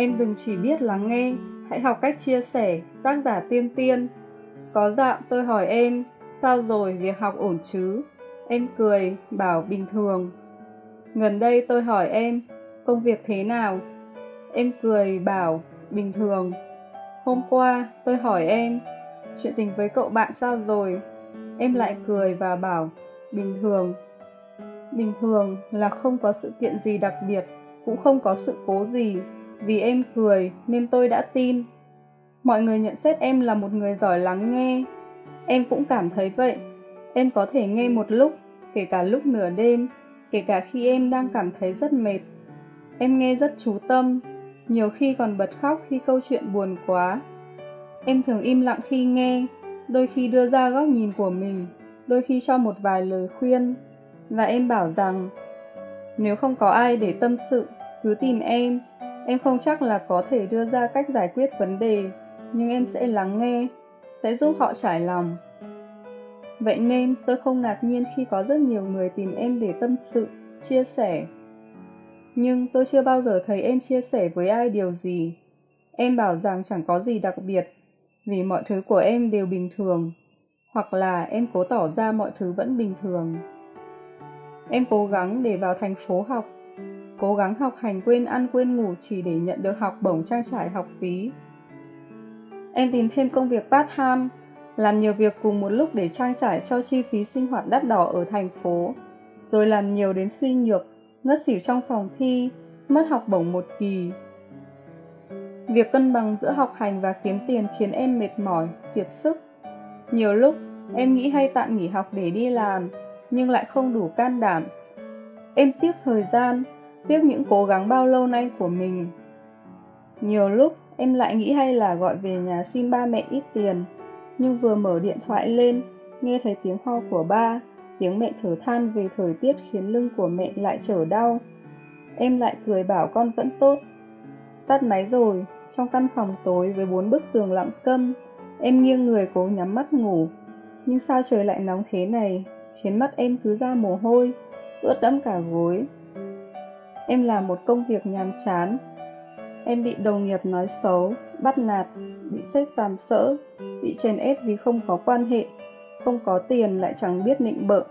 Em đừng chỉ biết lắng nghe, hãy học cách chia sẻ, tác giả tiên tiên. Có dạo tôi hỏi em, sao rồi việc học ổn chứ? Em cười, bảo bình thường. Gần đây tôi hỏi em, công việc thế nào? Em cười, bảo, bình thường. Hôm qua tôi hỏi em, chuyện tình với cậu bạn sao rồi? Em lại cười và bảo, bình thường. Bình thường là không có sự kiện gì đặc biệt, cũng không có sự cố gì. Vì em cười nên tôi đã tin. Mọi người nhận xét em là một người giỏi lắng nghe. Em cũng cảm thấy vậy. Em có thể nghe một lúc, kể cả lúc nửa đêm, kể cả khi em đang cảm thấy rất mệt. Em nghe rất chú tâm, nhiều khi còn bật khóc khi câu chuyện buồn quá. Em thường im lặng khi nghe, đôi khi đưa ra góc nhìn của mình, đôi khi cho một vài lời khuyên. Và em bảo rằng, nếu không có ai để tâm sự, cứ tìm em. Em không chắc là có thể đưa ra cách giải quyết vấn đề, nhưng em sẽ lắng nghe, sẽ giúp họ trải lòng. Vậy nên tôi không ngạc nhiên khi có rất nhiều người tìm em để tâm sự, chia sẻ. Nhưng tôi chưa bao giờ thấy em chia sẻ với ai điều gì. Em bảo rằng chẳng có gì đặc biệt, vì mọi thứ của em đều bình thường, hoặc là em cố tỏ ra mọi thứ vẫn bình thường. Em cố gắng để vào thành phố học, cố gắng học hành quên ăn quên ngủ chỉ để nhận được học bổng trang trải học phí. Em tìm thêm công việc part-time, làm nhiều việc cùng một lúc để trang trải cho chi phí sinh hoạt đắt đỏ ở thành phố, rồi làm nhiều đến suy nhược, ngất xỉu trong phòng thi, mất học bổng một kỳ. Việc cân bằng giữa học hành và kiếm tiền khiến em mệt mỏi, kiệt sức. Nhiều lúc, em nghĩ hay tạm nghỉ học để đi làm, nhưng lại không đủ can đảm. Em tiếc thời gian, tiếc những cố gắng bao lâu nay của mình. Nhiều lúc, em lại nghĩ hay là gọi về nhà xin ba mẹ ít tiền, nhưng vừa mở điện thoại lên, nghe thấy tiếng ho của ba, tiếng mẹ thở than về thời tiết khiến lưng của mẹ lại trở đau. Em lại cười bảo con vẫn tốt. Tắt máy rồi, trong căn phòng tối với bốn bức tường lặng câm, em nghiêng người cố nhắm mắt ngủ. Nhưng sao trời lại nóng thế này, khiến mắt em cứ ra mồ hôi, ướt đẫm cả gối. Em làm một công việc nhàm chán. Em bị đồng nghiệp nói xấu, bắt nạt, bị sếp giảm sỡ, bị chèn ép vì không có quan hệ, không có tiền lại chẳng biết nịnh bợ.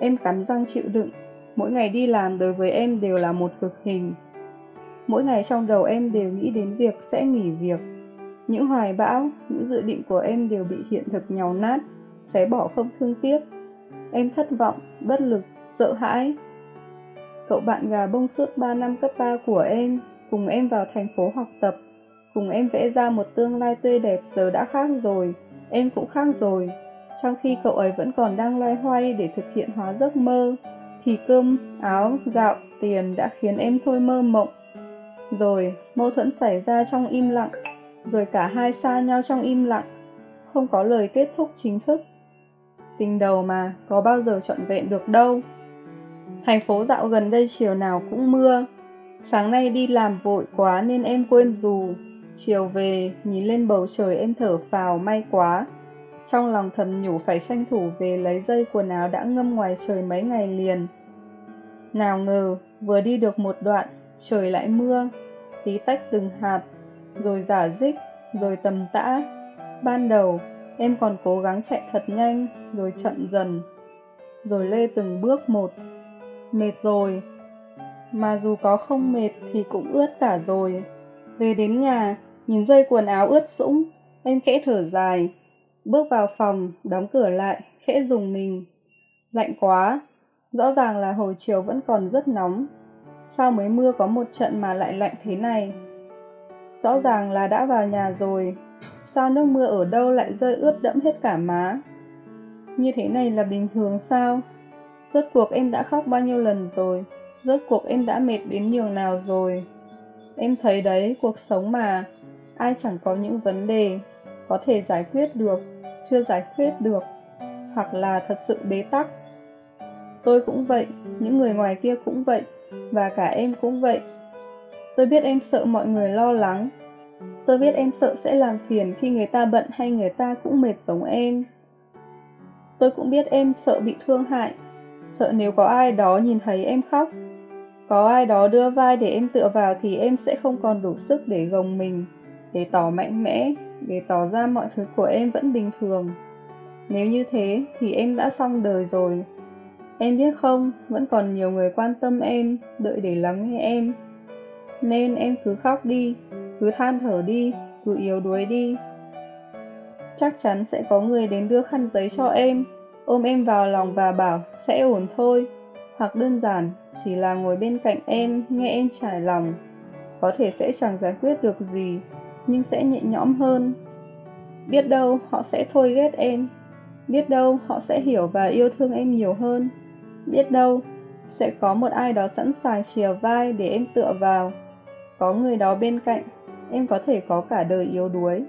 Em cắn răng chịu đựng, mỗi ngày đi làm đối với em đều là một cực hình. Mỗi ngày trong đầu em đều nghĩ đến việc sẽ nghỉ việc. Những hoài bão, những dự định của em đều bị hiện thực nhào nát, xé bỏ không thương tiếc. Em thất vọng, bất lực, sợ hãi. Cậu bạn gà bông suốt 3 năm cấp 3 của em, cùng em vào thành phố học tập, cùng em vẽ ra một tương lai tươi đẹp giờ đã khác rồi, em cũng khác rồi. Trong khi cậu ấy vẫn còn đang loay hoay để thực hiện hóa giấc mơ, thì cơm, áo, gạo, tiền đã khiến em thôi mơ mộng. Rồi, mâu thuẫn xảy ra trong im lặng, rồi cả hai xa nhau trong im lặng, không có lời kết thúc chính thức. Tình đầu mà, có bao giờ trọn vẹn được đâu. Thành phố dạo gần đây chiều nào cũng mưa. Sáng nay đi làm vội quá nên em quên dù. Chiều về, nhìn lên bầu trời em thở phào may quá. Trong lòng thầm nhủ phải tranh thủ về lấy dây quần áo đã ngâm ngoài trời mấy ngày liền. Nào ngờ, vừa đi được một đoạn, trời lại mưa, tí tách từng hạt, rồi giả dích, rồi tầm tã. Ban đầu, em còn cố gắng chạy thật nhanh, rồi chậm dần, rồi lê từng bước một. Mệt rồi, mà dù có không mệt thì cũng ướt cả rồi. Về đến nhà, nhìn dây quần áo ướt sũng, em khẽ thở dài, bước vào phòng, đóng cửa lại, khẽ dùng mình. Lạnh quá, rõ ràng là hồi chiều vẫn còn rất nóng. Sao mới mưa có một trận mà lại lạnh thế này? Rõ ràng là đã vào nhà rồi, sao nước mưa ở đâu lại rơi ướt đẫm hết cả má? Như thế này là bình thường sao? Rốt cuộc em đã khóc bao nhiêu lần rồi? Rốt cuộc em đã mệt đến nhường nào rồi? Em thấy đấy, cuộc sống mà, ai chẳng có những vấn đề, có thể giải quyết được, chưa giải quyết được, hoặc là thật sự bế tắc. Tôi cũng vậy, những người ngoài kia cũng vậy, và cả em cũng vậy. Tôi biết em sợ mọi người lo lắng. Tôi biết em sợ sẽ làm phiền khi người ta bận hay người ta cũng mệt giống em. Tôi cũng biết em sợ bị thương hại, sợ nếu có ai đó nhìn thấy em khóc. Có ai đó đưa vai để em tựa vào thì em sẽ không còn đủ sức để gồng mình, để tỏ mạnh mẽ, để tỏ ra mọi thứ của em vẫn bình thường. Nếu như thế thì em đã xong đời rồi. Em biết không, vẫn còn nhiều người quan tâm em, đợi để lắng nghe em. Nên em cứ khóc đi, cứ than thở đi, cứ yếu đuối đi. Chắc chắn sẽ có người đến đưa khăn giấy cho em, ôm em vào lòng và bảo sẽ ổn thôi. Hoặc đơn giản, chỉ là ngồi bên cạnh em, nghe em trải lòng. Có thể sẽ chẳng giải quyết được gì, nhưng sẽ nhẹ nhõm hơn. Biết đâu họ sẽ thôi ghét em, biết đâu họ sẽ hiểu và yêu thương em nhiều hơn. Biết đâu, sẽ có một ai đó sẵn sàng chìa vai để em tựa vào. Có người đó bên cạnh, em có thể có cả đời yếu đuối.